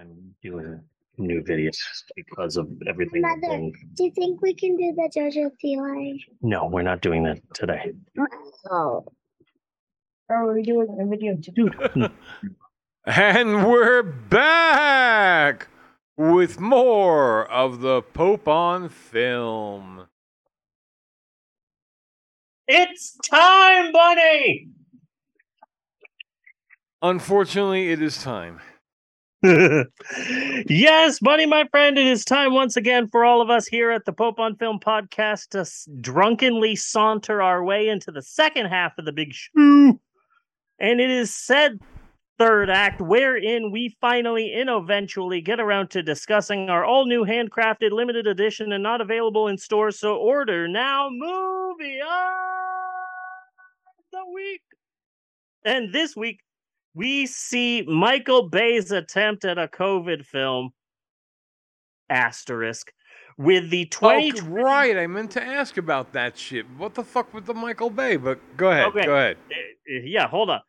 I'm doing new videos because of everything. I've Mother, been- do you think we can do the JoJo Siwa? No, we're not doing that today. Oh. Are we doing a video too? Dude, And we're back with more of the Pope on film. it's time, Bunny! Unfortunately, it is time. yes, Bunny, my friend, it is time once again for all of us here at the Pope on Film podcast to s- drunkenly saunter our way into the second half of the big show. And it is said third act wherein we finally and eventually get around to discussing our all new handcrafted limited edition and not available in stores. So order now movie of the week. And this week we see Michael Bay's attempt at a COVID film asterisk with the 20 Oh, right. I meant to ask about that shit. What the fuck with the Michael Bay? But go ahead. Okay. Go ahead. Uh, yeah, hold on.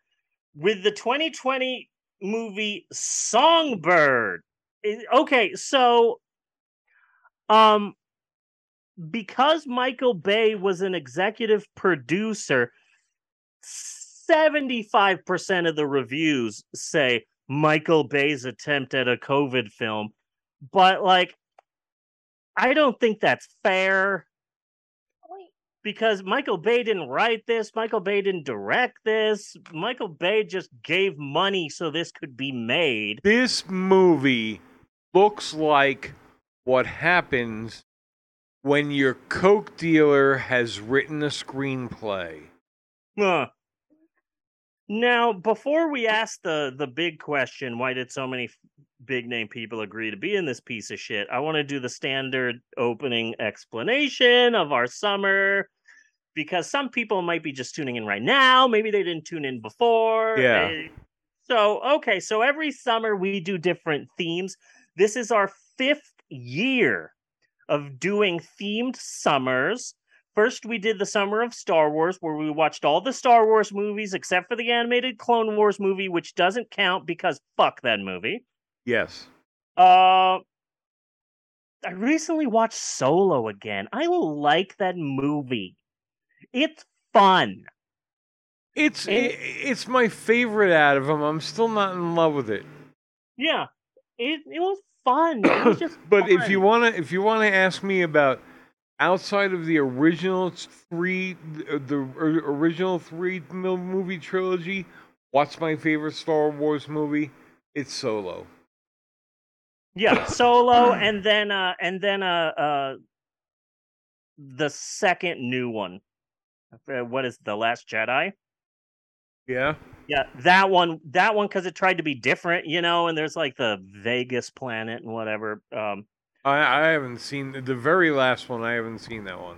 With the 2020 movie Songbird. Okay, so um because Michael Bay was an executive producer, 75% of the reviews say Michael Bay's attempt at a COVID film. But like I don't think that's fair because Michael Bay didn't write this, Michael Bay didn't direct this. Michael Bay just gave money so this could be made. This movie looks like what happens when your Coke dealer has written a screenplay. Huh. Now, before we ask the the big question, why did so many big name people agree to be in this piece of shit? I want to do the standard opening explanation of our summer because some people might be just tuning in right now, maybe they didn't tune in before. Yeah. So, okay, so every summer we do different themes. This is our 5th year of doing themed summers. First, we did the summer of Star Wars, where we watched all the Star Wars movies except for the animated Clone Wars movie, which doesn't count because fuck that movie. Yes. Uh, I recently watched Solo again. I like that movie. It's fun. It's And- i it's my favorite out of them. I'm still not in love with it. Yeah, it it was fun. It was just but if you want to if you want to ask me about outside of the original three the, original three movie trilogy what's my favorite star wars movie it's solo yeah, Solo, and then uh, and then uh, uh, the second new one. Uh, What is the Last Jedi? yeah Yeah, that one, that one, because it tried to be different, you know. And there's like the Vegas planet and whatever. Um, i i haven't seen the very last one i haven't seen that one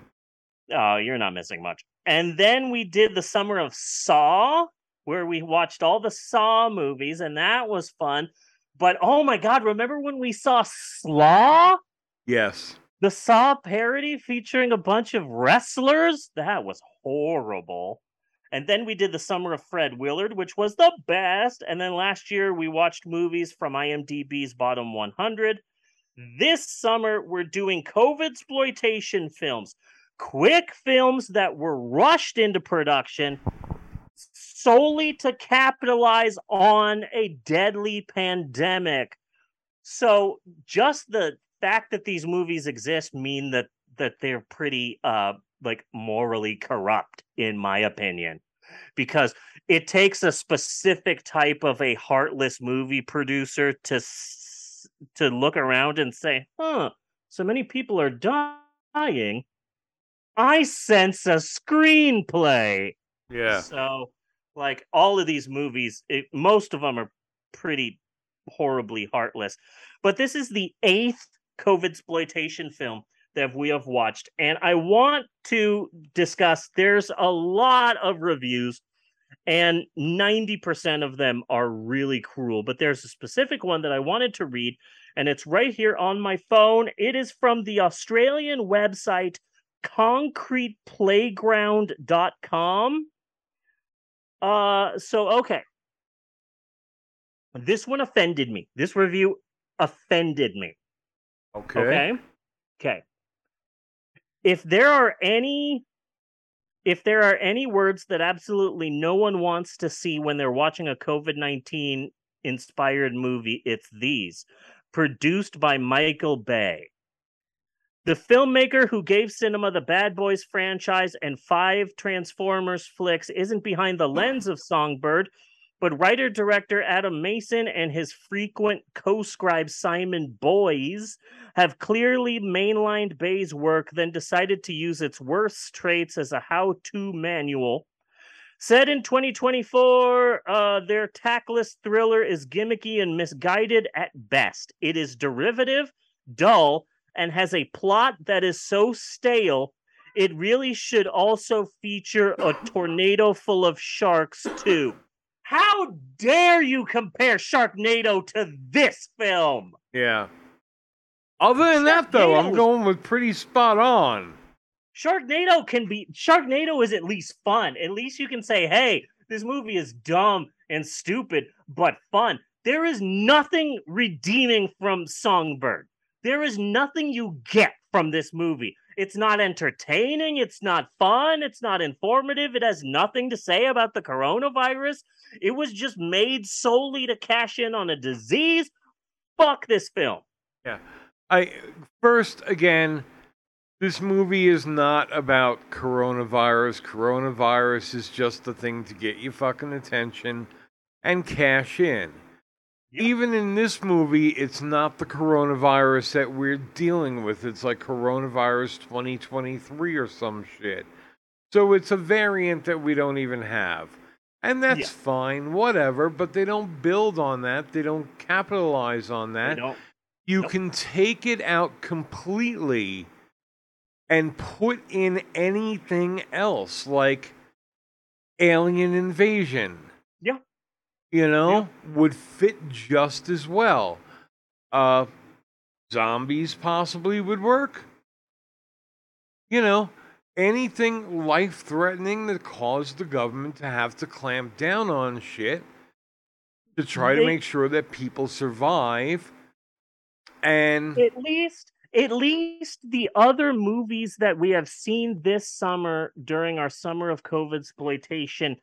oh, you're not missing much. And then we did the summer of Saw, where we watched all the Saw movies, and that was fun. But oh my god, remember when we saw Slaw, yes the Saw parody featuring a bunch of wrestlers? That was horrible. And then we did the summer of Fred Willard, which was the best. And then last year we watched movies from IMDb's bottom 100. This summer we're doing COVID exploitation films, quick films that were rushed into production solely to capitalize on a deadly pandemic. So just the fact that these movies exist mean that that they're pretty uh like morally corrupt in my opinion because it takes a specific type of a heartless movie producer to to look around and say huh so many people are dying i sense a screenplay yeah so, like all of these movies, it, most of them are pretty horribly heartless. But this is the eighth COVID exploitation film that we have watched, and I want to discuss. There's a lot of reviews, and ninety percent of them are really cruel. But there's a specific one that I wanted to read, and it's right here on my phone. It is from the Australian website concreteplayground.com. Uh, so okay. This one offended me. This review offended me. Okay. Okay. Okay. If there are any if there are any words that absolutely no one wants to see when they're watching a COVID-19 inspired movie, it's these. Produced by Michael Bay. The filmmaker who gave cinema the Bad Boys franchise and five Transformers flicks isn't behind the lens of Songbird, but writer director Adam Mason and his frequent co scribe Simon Boyes have clearly mainlined Bay's work, then decided to use its worst traits as a how to manual. Said in 2024, uh, their tactless thriller is gimmicky and misguided at best. It is derivative, dull, and has a plot that is so stale. It really should also feature a tornado full of sharks, too. How dare you compare Sharknado to this film? Yeah. Other than that, though, I'm going with pretty spot on. Sharknado can be Sharknado is at least fun. At least you can say, "Hey, this movie is dumb and stupid but fun." There is nothing redeeming from Songbird. There is nothing you get from this movie. It's not entertaining, it's not fun, it's not informative, it has nothing to say about the coronavirus. It was just made solely to cash in on a disease. Fuck this film. Yeah. I first again, this movie is not about coronavirus. Coronavirus is just the thing to get you fucking attention and cash in. Even in this movie, it's not the coronavirus that we're dealing with. It's like coronavirus 2023 or some shit. So it's a variant that we don't even have. And that's Yeah. fine, whatever, but they don't build on that. They don't capitalize on that you Nope. can take it out completely and put in anything else like alien invasion. You know would fit just as well. Uh zombies possibly would work. You know anything life threatening that caused the government to have to clamp down on shit to try to make sure that people survive. And at least at least the other movies that we have seen this summer during our summer of covid exploitation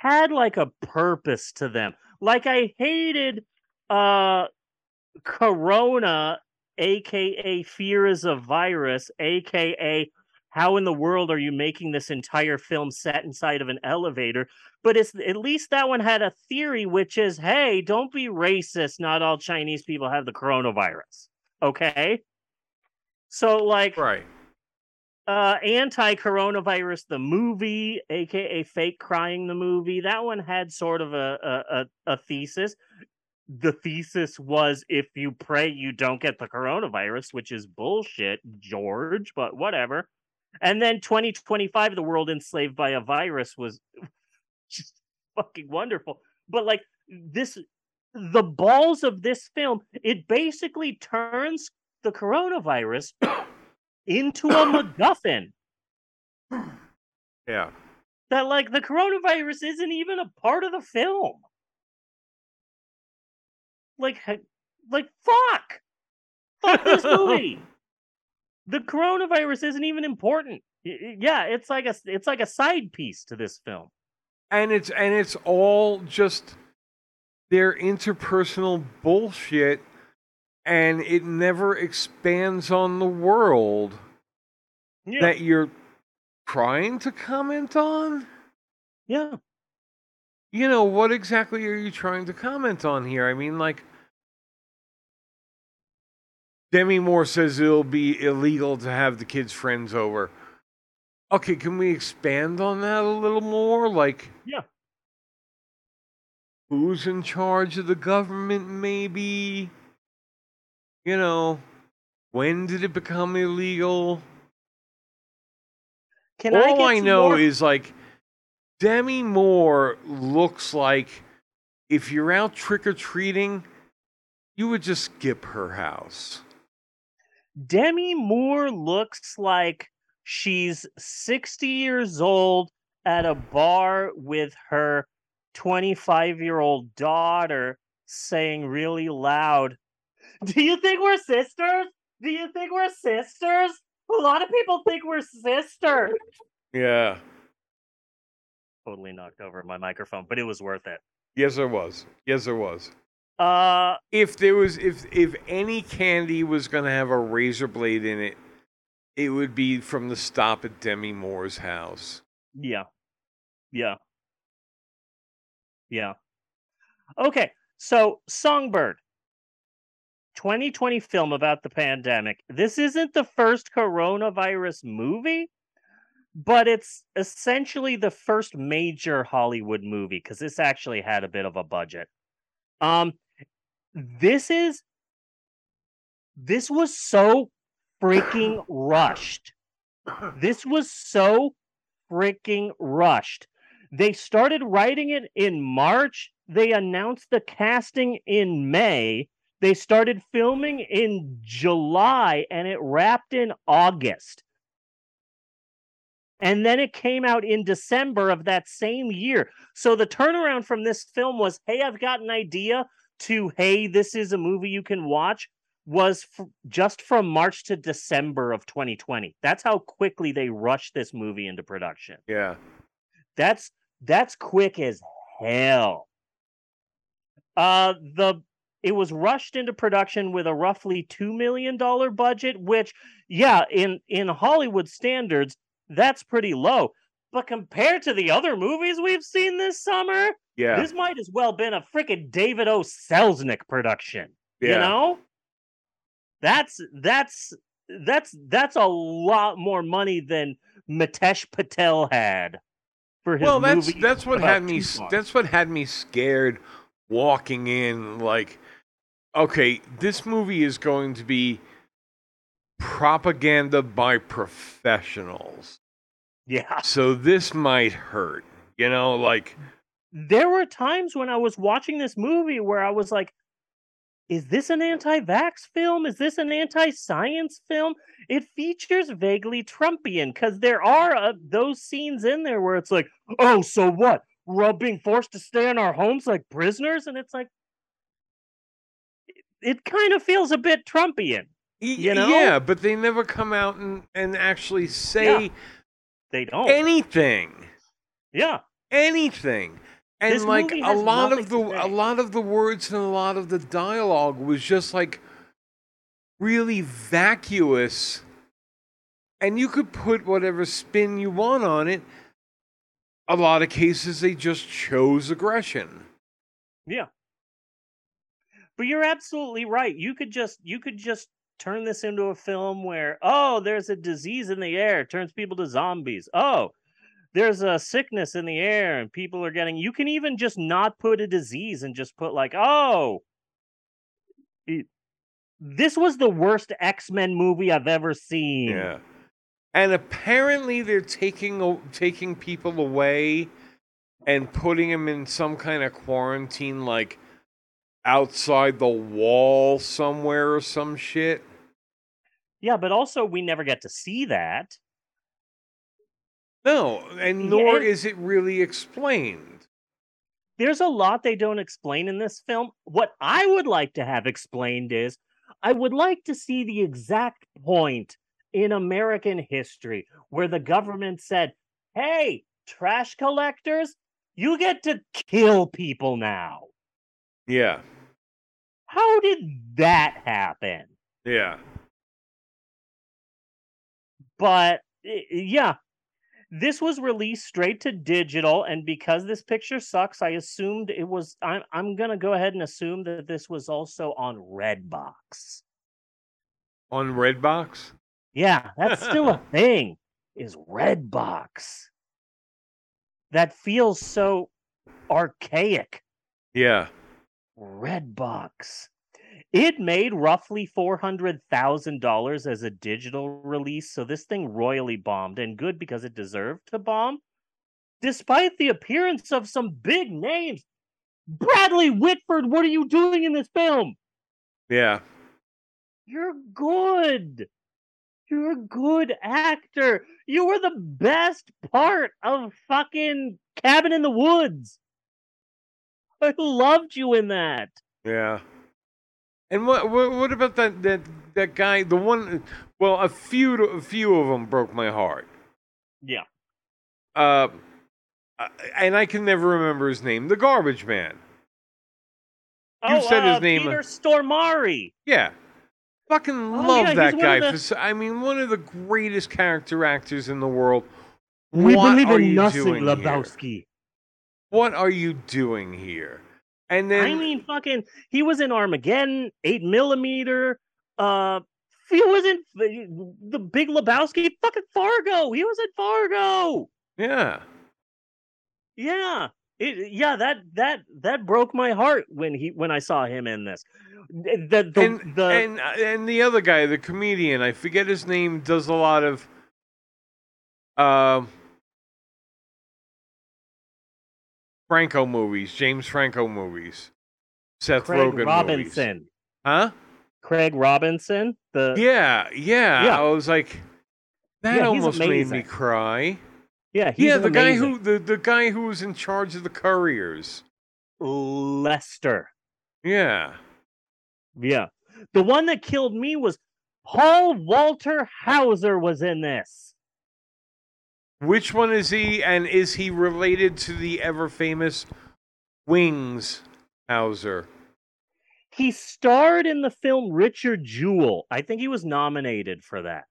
had like a purpose to them. Like i hated uh corona aka fear is a virus aka how in the world are you making this entire film set inside of an elevator? But it's at least that one had a theory which is hey don't be racist. Not all chinese people have the coronavirus. Okay? So like right uh anti-coronavirus the movie aka fake crying the movie that one had sort of a a, a, a thesis. The thesis was if you pray you don't get the coronavirus which is bullshit george but whatever. And then 2025 the world enslaved by a virus was just fucking wonderful. But like this the balls of this film it basically turns the coronavirus into a MacGuffin. yeah That like the coronavirus isn't even a part of the film. Like, like fuck, fuck this movie. the coronavirus isn't even important. Yeah, it's like a it's like a side piece to this film. and it's and it's all just their interpersonal bullshit and it never expands on the world Yeah, that you're trying to comment on? Yeah. you know what exactly are you trying to comment on here? I mean like demi moore says it'll be illegal to have the kids friends over. Okay can we expand on that a little more? Like Yeah. who's in charge of the government maybe you know when did it become illegal Can I all get I, know more- is like Demi Moore looks like if you're out trick or treating, you would just skip her house. Demi Moore looks like she's 60 years old at a bar with her 25 year old daughter saying really loud, Do you think we're sisters? Do you think we're sisters? A lot of people think we're sisters. Yeah. Totally knocked over my microphone, but it was worth it. Yes, there was. Yes, there was. Uh, If there was, if if any candy was gonna have a razor blade in it, it would be from the stop at Demi Moore's house. yeah, yeah, yeah. Okay, so Songbird, 2020 film about the pandemic. This isn't the first coronavirus movie, but it's essentially the first major Hollywood movie because this actually had a bit of a budget. Um, this is this was so freaking rushed. This was so freaking rushed. They started writing it in March. They announced the casting in May. They started filming in July and it wrapped in August. And then it came out in December of that same year. So the turnaround from this film was hey, I've got an idea to hey, this is a movie you can watch was f- just from March to December of 2020. That's how quickly they rushed this movie into production. Yeah. That's that's quick as hell. Uh the it was rushed into production with a roughly 2 million dollar budget which yeah, in in Hollywood standards that's pretty low. But compared to the other movies we've seen this summer, Yeah. this might as well been a freaking David O. Selznick production. yeah. You know? That's that's that's that's a lot more money than Mitesh Patel had for his well, that's movie that's what had me. That's what had me scared walking in. Like, okay, this movie is going to be propaganda by professionals, yeah. so this might hurt. You know, like There were times when I was watching this movie where I was like, is this an anti-vax film? Is this an anti-science film? It features vaguely Trumpian because there are uh, those scenes in there where it's like, oh, so what? We're all being forced to stay in our homes like prisoners, and it's like, it, kind of feels a bit Trumpian. You know? yeah, but they never come out and and actually say They don't. anything. yeah, anything. And This like a lot of the a lot of the words and a lot of the dialogue was just like really vacuous. And you could put whatever spin you want on it. A lot of cases they just chose aggression. yeah. But you're absolutely right. You could just you could just turn this into a film where oh, there's a disease in the air, turns people to zombies. Oh, there's a sickness in the air and people are getting you can even just not put a disease and just put like oh it- this was the worst x-men movie i've ever seen Yeah. And apparently they're taking taking people away and putting them in some kind of quarantine like outside the wall somewhere or some shit. yeah but also we never get to see that No, and nor and- is it really explained. there's a lot they don't explain in this film. What I would like to have explained is I would like to see the exact point in American history where the government said, hey, trash collectors, you get to kill people now. Yeah, How did that happen? yeah, But yeah, this was released straight to digital, and because this picture sucks, I assumed it was. I'm I'm gonna go ahead and assume that this was also on Redbox. on Redbox. Yeah, that's still a thing. Is Redbox that feels so archaic? Yeah, Redbox. It made roughly four hundred thousand dollars as a digital release, so this thing royally bombed, and good because it deserved to bomb. Despite the appearance of some big names, Bradley Whitford, what are you doing in this film? yeah, You're good. You're a good actor. You were the best part of fucking Cabin in the Woods. I loved you in that. yeah. And what, what what about that that that guy? The one, well, a few a few of them broke my heart. Yeah. Uh, uh, and I can never remember his name. The Garbage Man. You oh, said his uh, name, Peter uh, Stormare. Yeah. Fucking Oh, love yeah, that guy. of the- for s- I mean, one of the greatest character actors in the world. We What believe are in you nothing, doing here? What are you doing here? And then I mean, fucking, he was in Armageddon, eight millimeter. Uh, he was in the, Big Lebowski, fucking Fargo. He was in Fargo. yeah. Yeah, it, yeah. That that that broke my heart when he when I saw him in this. The the, and the and and the other guy, the comedian, I forget his name, does a lot of um Franco movies, James Franco movies, Seth Craig Rogen movies. Robinson. Huh? Craig Robinson. The Yeah, yeah, Yeah. I was like, that Yeah, almost made me cry. yeah he's yeah, the guy who the, the guy who was in charge of the couriers. Lester. Yeah. Yeah. The one that killed me was Paul Walter Hauser was in this. Which one is he, and is he related to the ever famous Wings Hauser? He starred in the film Richard Jewell. I think he was nominated for that.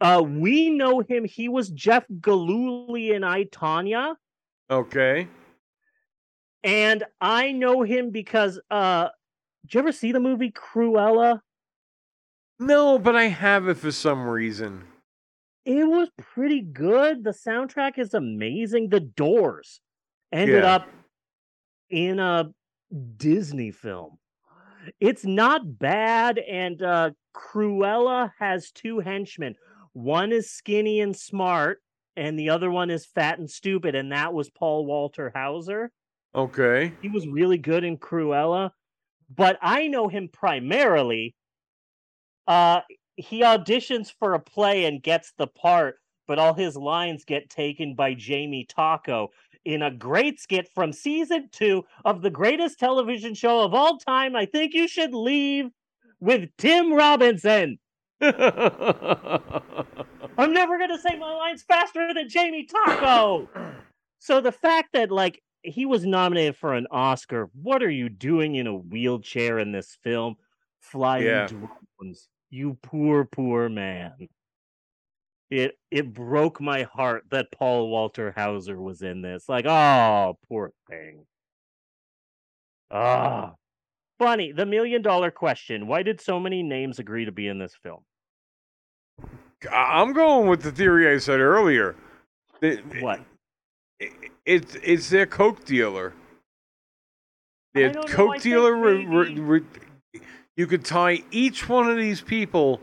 Uh, we know him. He was Jeff Gillooly in I Tonya, Okay. and I know him because uh, did you ever see the movie Cruella? No, but I have it for some reason. It was pretty good. The soundtrack is amazing. The Doors ended Yeah. up in a Disney film. It's not bad, and uh, Cruella has two henchmen. One is skinny and smart, and the other one is fat and stupid, and that was Paul Walter Hauser. Okay. He was really good in Cruella, but I know him primarily. Uh, he auditions for a play and gets the part, but all his lines get taken by Jamie Taco in a great skit from season two of the greatest television show of all time. I think you should leave with Tim Robinson. I'm never gonna say my lines faster than Jamie Taco. So the fact that like he was nominated for an Oscar, what are you doing in a wheelchair in this film? Flying Yeah. drones, you poor, poor man. It it broke my heart that Paul Walter Hauser was in this. Like, oh, poor thing. Ah. Funny, the million dollar question. Why did so many names agree to be in this film? I'm going with the theory I said earlier. It- What? it- it's it's their coke dealer. Their know, coke dealer. re- re- re- you could tie each one of these people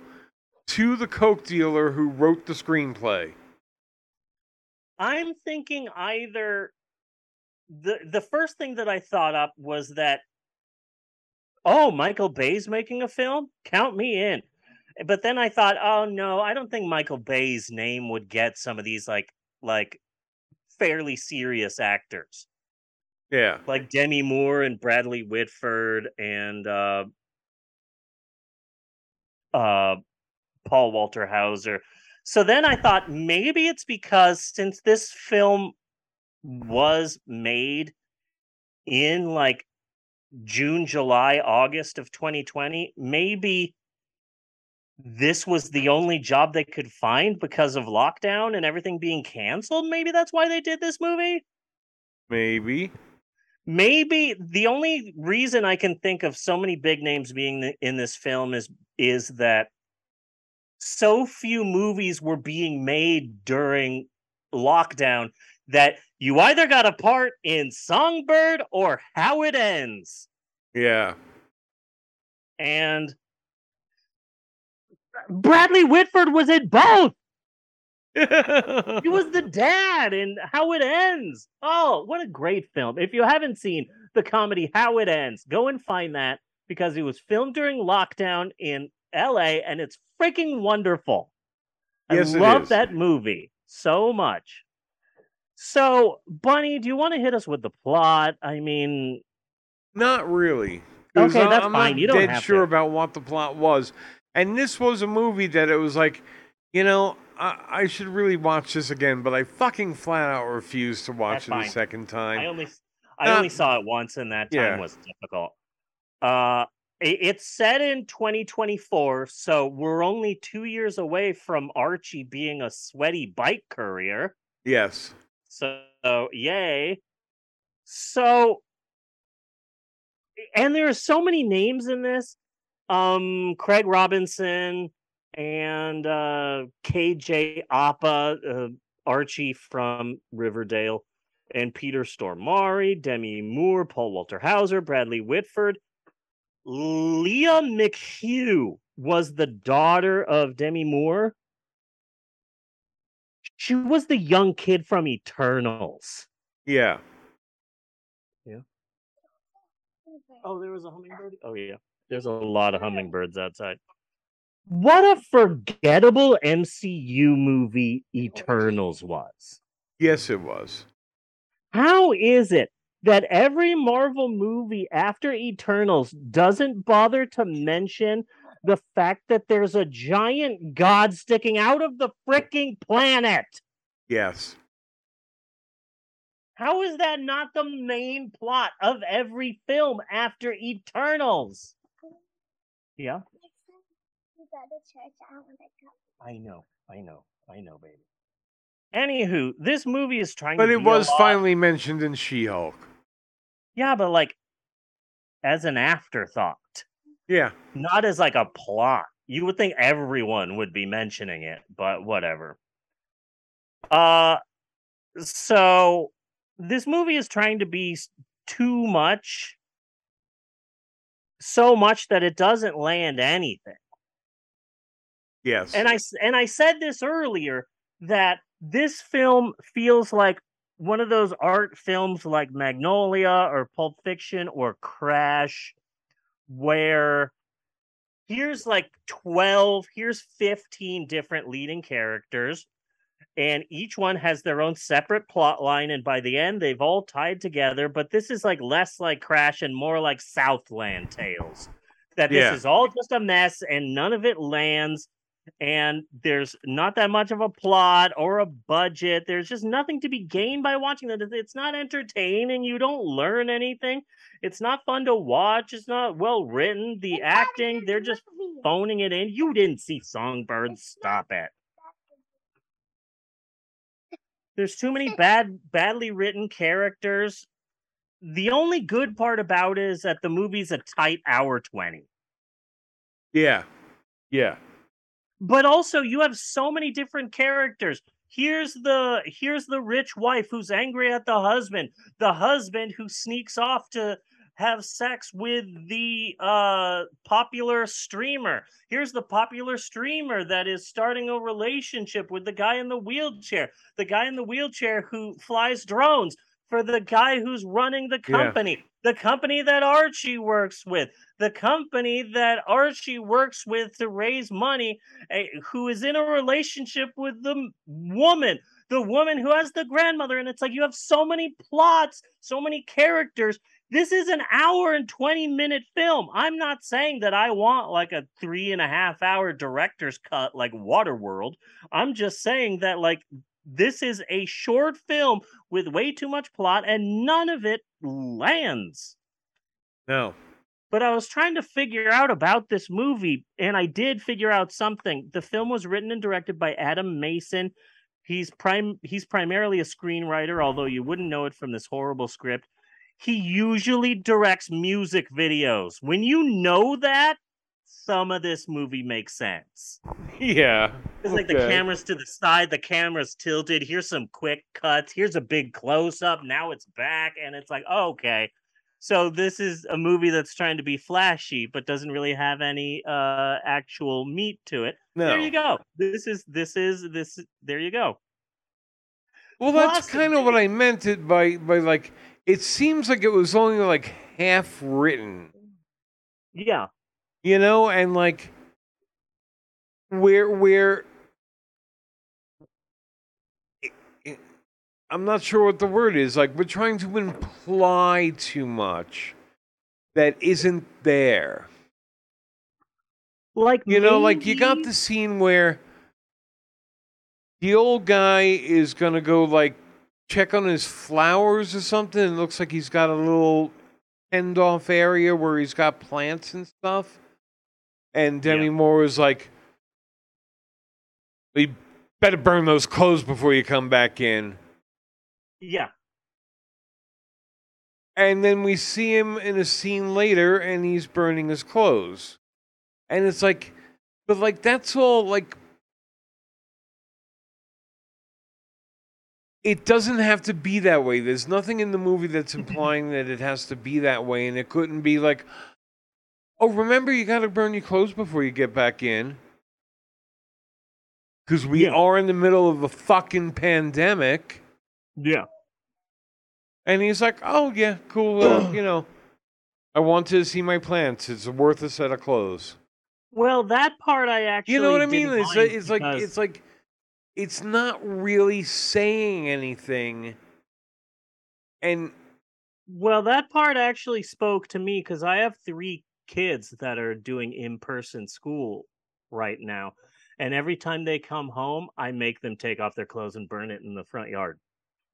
to the coke dealer who wrote the screenplay. I'm thinking either the the first thing that I thought up was that oh, Michael Bay's making a film? Count me in. But then I thought, oh no, I don't think Michael Bay's name would get some of these like like fairly serious actors. Yeah. Like Demi Moore and Bradley Whitford and uh uh Paul Walter Hauser. So then I thought maybe it's because since this film was made in like June, July, August of 2020, maybe this was the only job they could find because of lockdown and everything being canceled. Maybe that's why they did this movie. Maybe. Maybe the only reason I can think of so many big names being in this film is is that so few movies were being made during lockdown that you either got a part in Songbird or How It Ends. Yeah. And Bradley Whitford was in both. He was the dad in How It Ends. Oh, what a great film. If you haven't seen the comedy How It Ends, go and find that because it was filmed during lockdown in LA and it's freaking wonderful. I it love that movie so much. So, Bunny, do you want to hit us with the plot? I mean, Not really. Okay, I- that's I'm fine. not You don't dead sure to. about what the plot was. And this was a movie that it was like, you know, I, I should really watch this again, but I fucking flat out refused to watch That's it fine. a second time. I only I Not- only saw it once, and that time Yeah. was difficult. Uh, it- it's set in 2024, so we're only two years away from Archie being a sweaty bike courier. Yes. So, yay. So, and there are so many names in this. Um, Craig Robinson and uh, KJ Apa, uh, Archie from Riverdale, and Peter Stormare, Demi Moore, Paul Walter Hauser, Bradley Whitford. Lia McHugh was the daughter of Demi Moore. She was the young kid from Eternals. Yeah. Yeah. Oh, there was a hummingbird. Oh yeah, there's a lot of hummingbirds outside. What a forgettable MCU movie Eternals was. Yes, it was. How is it that every Marvel movie after Eternals doesn't bother to mention the fact that there's a giant god sticking out of the freaking planet? Yes. How is that not the main plot of every film after Eternals? Yeah, I know, I know, I know, baby. Anywho, this movie is trying But to it was lot- finally mentioned in She Hulk. Yeah, but like as an afterthought, Yeah. not as like a plot. You would think everyone would be mentioning it, but whatever. Uh so this movie is trying to be too much so much that it doesn't land anything. Yes. And I and I said this earlier that this film feels like one of those art films like Magnolia or Pulp Fiction or Crash where here's like 12, here's 15 different leading characters and each one has their own separate plot line and by the end they've all tied together but this is like less like crash and more like southland tales that this Yeah. is all just a mess and none of it lands and there's not that much of a plot or a budget. There's just nothing to be gained by watching that it's not entertaining. You don't learn anything. It's not fun to watch. It's not well written. The acting they're just phoning it in. You didn't see songbirds. stop it. There's too many bad badly written characters. The only good part about it is that the movie's a tight hour 20 yeah. Yeah. But also you have so many different characters. Here's the here's the rich wife who's angry at the husband the husband who sneaks off to have sex with the uh popular streamer. Here's the popular streamer that is starting a relationship with the guy in the wheelchair the guy in the wheelchair who flies drones for the guy who's running the Yeah. company the company that Archie works with the company that Archie works with to raise money eh, who is in a relationship with the woman, the woman who has the grandmother. And it's like you have so many plots, so many characters. This is an hour and 20 minute film. I'm not saying that I want like a three and a half hour director's cut like Waterworld. I'm just saying that like this is a short film with way too much plot and none of it lands No. but I was trying to figure out about this movie, and I did figure out something. The film was written and directed by Adam Mason. He's prime he's primarily a screenwriter, although you wouldn't know it from this horrible script. He usually directs music videos. When you know that, some of this movie makes sense. Yeah. It's like the camera's to the side, the camera's tilted. Here's some quick cuts. Here's a big close up. Now it's back, and it's like, oh, okay. So this is a movie that's trying to be flashy, but doesn't really have any uh actual meat to it. No. There you go. This is this is this. There you go. Well, that's Plus, kind of what I meant it by by like it seems like it was only like half written, Yeah, you know, and like where where I'm not sure what the word is. Like we're trying to imply too much. that isn't there. Like You know, like you got the scene where the old guy is gonna go like check on his flowers or something. It looks like he's got a little end off area where he's got plants and stuff. And Demi Yeah. Moore is like, "You better burn those clothes before you come back in." Yeah. And then we see him in a scene later, and he's burning his clothes. And it's like, but like that's all like. It doesn't have to be that way. There's nothing in the movie that's mm-hmm. implying that it has to be that way, and it couldn't be like, oh, remember you got to burn your clothes before you get back in, because we Yeah. are in the middle of a fucking pandemic. Yeah. And he's like, "Oh yeah, cool. Uh, you know, I want to see my plants. It's worth a set of clothes." Well, that part I actually You know what I mean? It's mind like, it's like it's like it's not really saying anything. And Well, that part actually spoke to me because I have three kids that are doing in person school right now. And every time they come home, I make them take off their clothes and burn it in the front yard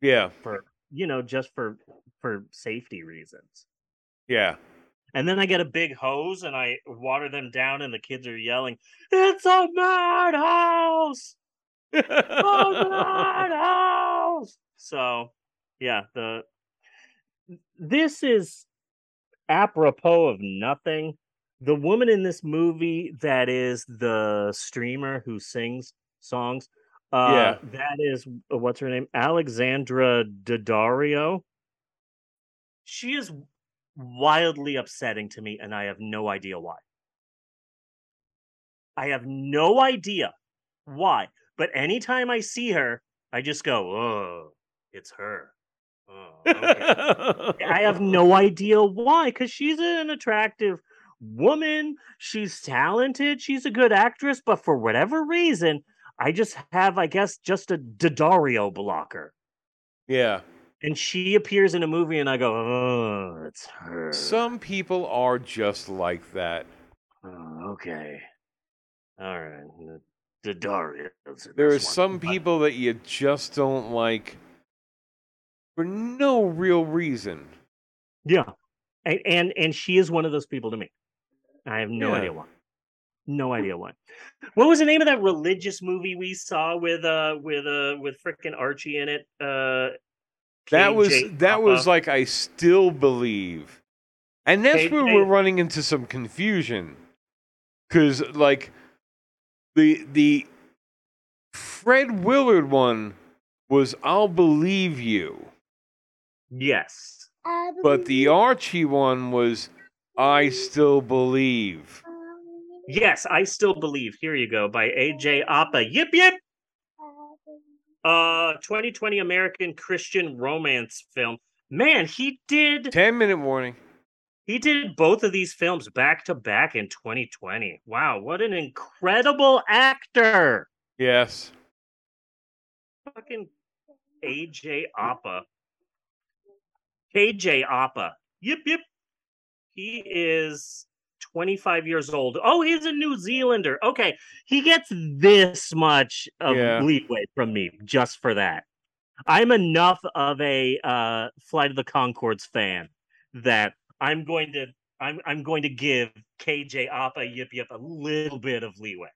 yeah, for, you know, just for for safety reasons. yeah, And then I get a big hose and I water them down, and the kids are yelling, "It's a madhouse! A madhouse!" So, yeah, the this is apropos of nothing. The woman in this movie that is the streamer who sings songs, uh, Yeah. that is uh, what's her name, Alexandra Daddario. She is wildly upsetting to me, and I have no idea why. I have no idea why, but anytime I see her, I just go, "Oh, it's her." Oh, okay. I have no idea why, because she's an attractive woman. She's talented. She's a good actress, but for whatever reason, I just have, I guess, just a Daddario blocker. yeah. And she appears in a movie, and I go, "Oh, it's her." Some people are just like that. Oh, okay. All right. The Daddario. There are some people that you just don't like for no real reason. Yeah, and, and and she is one of those people to me. I have no Yeah. idea why. No idea why. What was the name of that religious movie we saw with uh with uh with frickin' Archie in it? Uh, That was that was like I still believe, and that's where we're running into some confusion, because like the the Fred Willard one was I'll believe you, yes. But the Archie one was I still believe. Yes, I still believe. Here you go by AJ Appa. Yip yip. Uh, 2020 American Christian romance film. Man, he did Ten minute warning. He did both of these films back to back in 2020. Wow, what an incredible actor! Yes. Fucking AJ Appa. KJ Apa. Yip yip. He is 25 years old. Oh, he's a New Zealander. Okay, he gets this much of Yeah. leeway from me just for that. I'm enough of a uh, Flight of the Conchords fan that I'm going to I'm I'm going to give KJ Apa Yip Yip a little bit of leeway.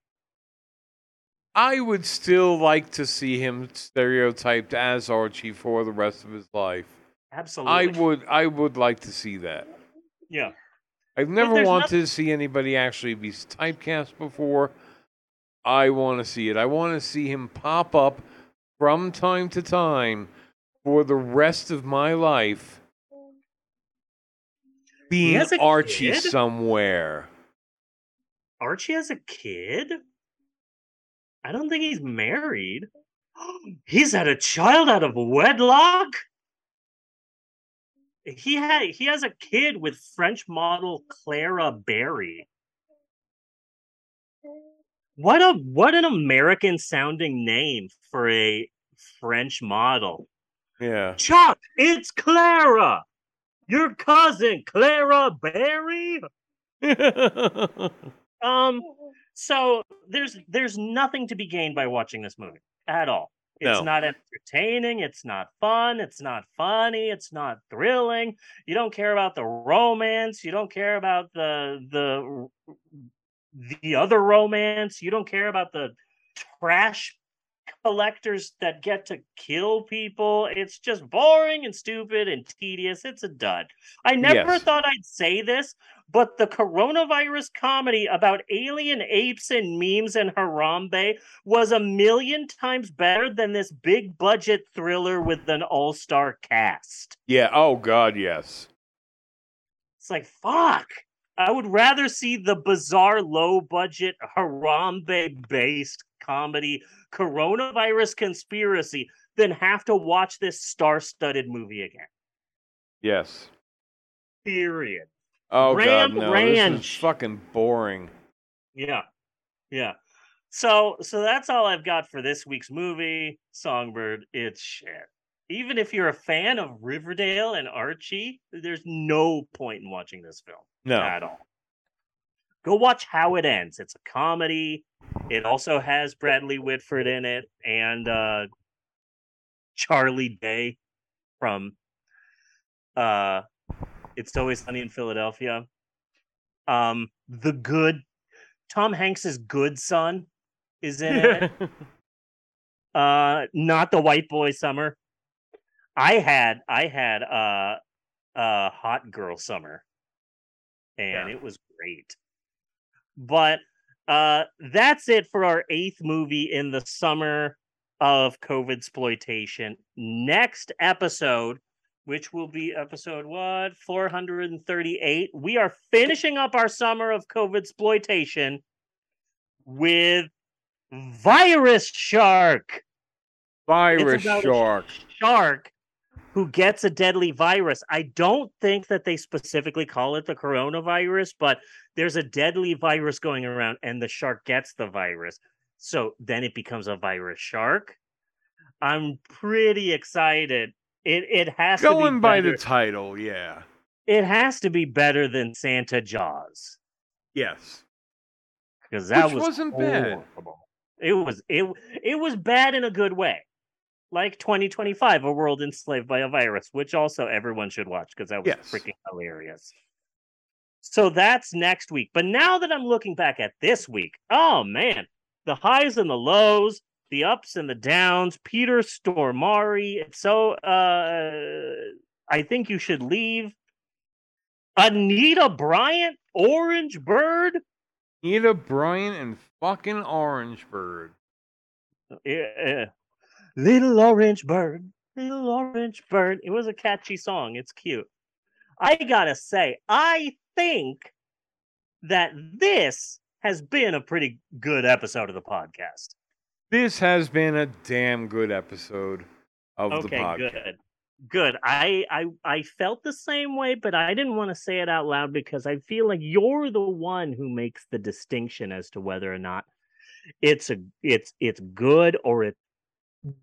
I would still like to see him stereotyped as Archie for the rest of his life. Absolutely. I would I would like to see that. Yeah. I've never wanted to see anybody actually be typecast before. I want to see it. I want to see him pop up from time to time for the rest of my life being Archie kid? somewhere. Archie has a kid? I don't think he's married. He's had a child out of wedlock? He had he has a kid with French model Clara Berry. What a what an American sounding name for a French model. Yeah. Chuck, it's Clara. Your cousin Clara Berry. Um, so there's there's nothing to be gained by watching this movie at all. It's No. not entertaining. It's not fun. It's not funny. It's not thrilling. You don't care about the romance. You don't care about the the the other romance. You don't care about the trash collectors that get to kill people. It's just boring and stupid and tedious. It's a dud. I never Yes. thought I'd say this, but the coronavirus comedy about alien apes and memes and Harambe was a million times better than this big budget thriller with an all star cast. yeah. Oh God, yes. It's like, fuck. I would rather see the bizarre, low budget, Harambe based comedy coronavirus conspiracy than have to watch this star studded movie again. Yes. Period. Oh Ram God, no. This is fucking boring. Yeah. Yeah. So so that's all I've got for this week's movie, Songbird. It's shit. Even if you're a fan of Riverdale and Archie, there's no point in watching this film No. at all. Go watch How It Ends. It's a comedy. It also has Bradley Whitford in it and uh Charlie Day from uh It's Always Sunny in Philadelphia. Um The Good Tom Hanks's good son is in it. uh not the white boy summer. I had I had uh uh hot girl summer and Yeah. it was great. But uh that's it for our eighth movie in the summer of COVID exploitation. Next episode, which will be episode what 438. We are finishing up our summer of COVID exploitation with Virus Shark. Virus It's about a shark. shark who gets a deadly virus. I don't think that they specifically call it the coronavirus, but there's a deadly virus going around and the shark gets the virus. So then it becomes a virus shark. I'm pretty excited. It it has to Going be by better. the title, yeah. it has to be better than Santa Jaws Yes. because that Which was wasn't bad. It was it it was bad in a good way. Like 2025, a world enslaved by a virus, which also everyone should watch because that was Yes. freaking hilarious. So that's next week. But now that I'm looking back at this week, oh man, the highs and the lows, the ups and the downs, Peter Stormare. It's so uh I think you should leave. Anita Bryant, Orange Bird. Anita Bryant and fucking Orange Bird. Yeah. Little orange bird, little orange bird. It was a catchy song. It's cute. I gotta say, I think that this has been a pretty good episode of the podcast. This has been a damn good episode of the podcast. good. Good. I, I I felt the same way, but I didn't want to say it out loud because I feel like you're the one who makes the distinction as to whether or not it's a it's it's good or it's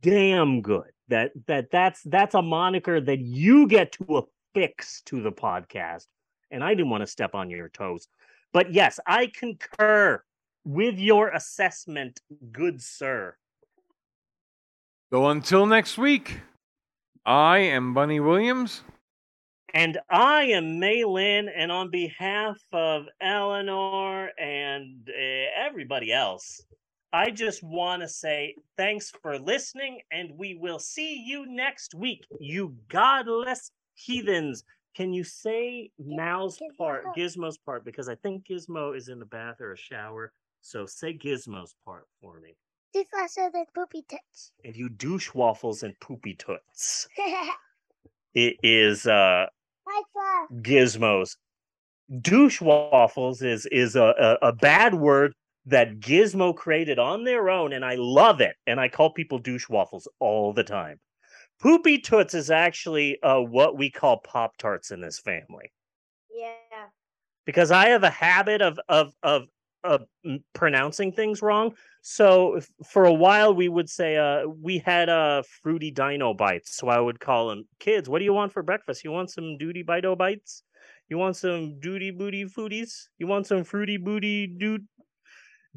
damn good. That that that's that's a moniker that you get to affix to the podcast. And I didn't want to step on your toes. But yes, I concur with your assessment, good sir. So until next week, I am Bunny Williams. And I am Maylin, and on behalf of Eleanor and uh, everybody else, I just want to say thanks for listening, and we will see you next week, you godless heathens. Can you say Mal's part, Gizmo's part? Because I think Gizmo is in the bath or a shower. So say Gizmo's part for me. This faster than poopy tits. And you douche waffles and poopy toots. It is uh gizmos. Douche waffles is is a, a, a bad word that Gizmo created on their own, and I love it. And I call people douche waffles all the time. Poopy toots is actually uh, what we call pop tarts in this family Yeah. because I have a habit of of of uh, pronouncing things wrong. So for a while we would say uh we had uh fruity dino bites. So I would call them kids. What do you want for breakfast? You want some duty bito bites? You want some duty booty foodies? You want some fruity booty dude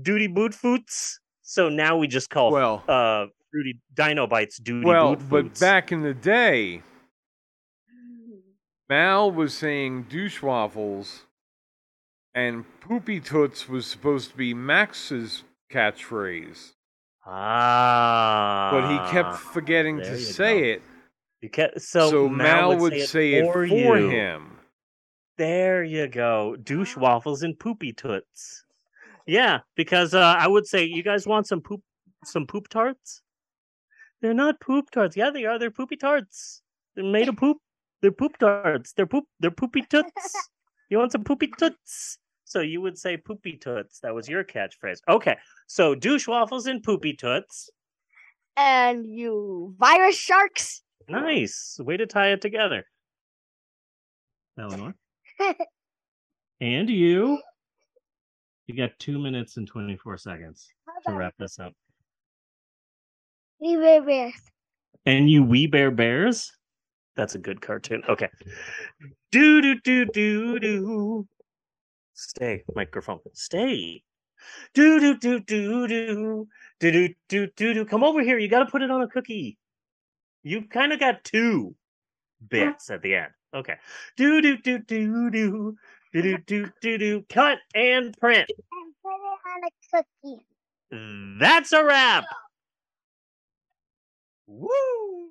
duty boot foots? So now we just call Well, uh fruity dino bites duty well, but back in the day, Mal was saying douche waffles, and poopy toots was supposed to be Max's catchphrase, ah, but he kept forgetting to say go. it. You ca- So, so, Mal, would it say it for, for him. There you go. Douche waffles and poopy toots. Yeah, because uh, I would say you guys want some poop some poop tarts? They're not poop tarts. Yeah, they are. They're poopy tarts. They're made of poop. They're poop tarts. They're poop they're poopy toots. You want some poopy toots? So you would say poopy toots. That was your catchphrase. Okay. So douche waffles and poopy toots. And you virus sharks. Nice. Way to tie it together. Eleanor. and you. You got two minutes and 24 seconds to wrap this up. We Bare bears. And you We Bare bears? That's a good cartoon. Okay. Do do do do do. Stay, microphone. Stay. Do do do do do do do do do do. Come over here. You got to put it on a cookie. You kind of got two bits at the end. Okay. Do do do do do do do do do do. Cut and print. And put it on a cookie. That's a wrap. Woo!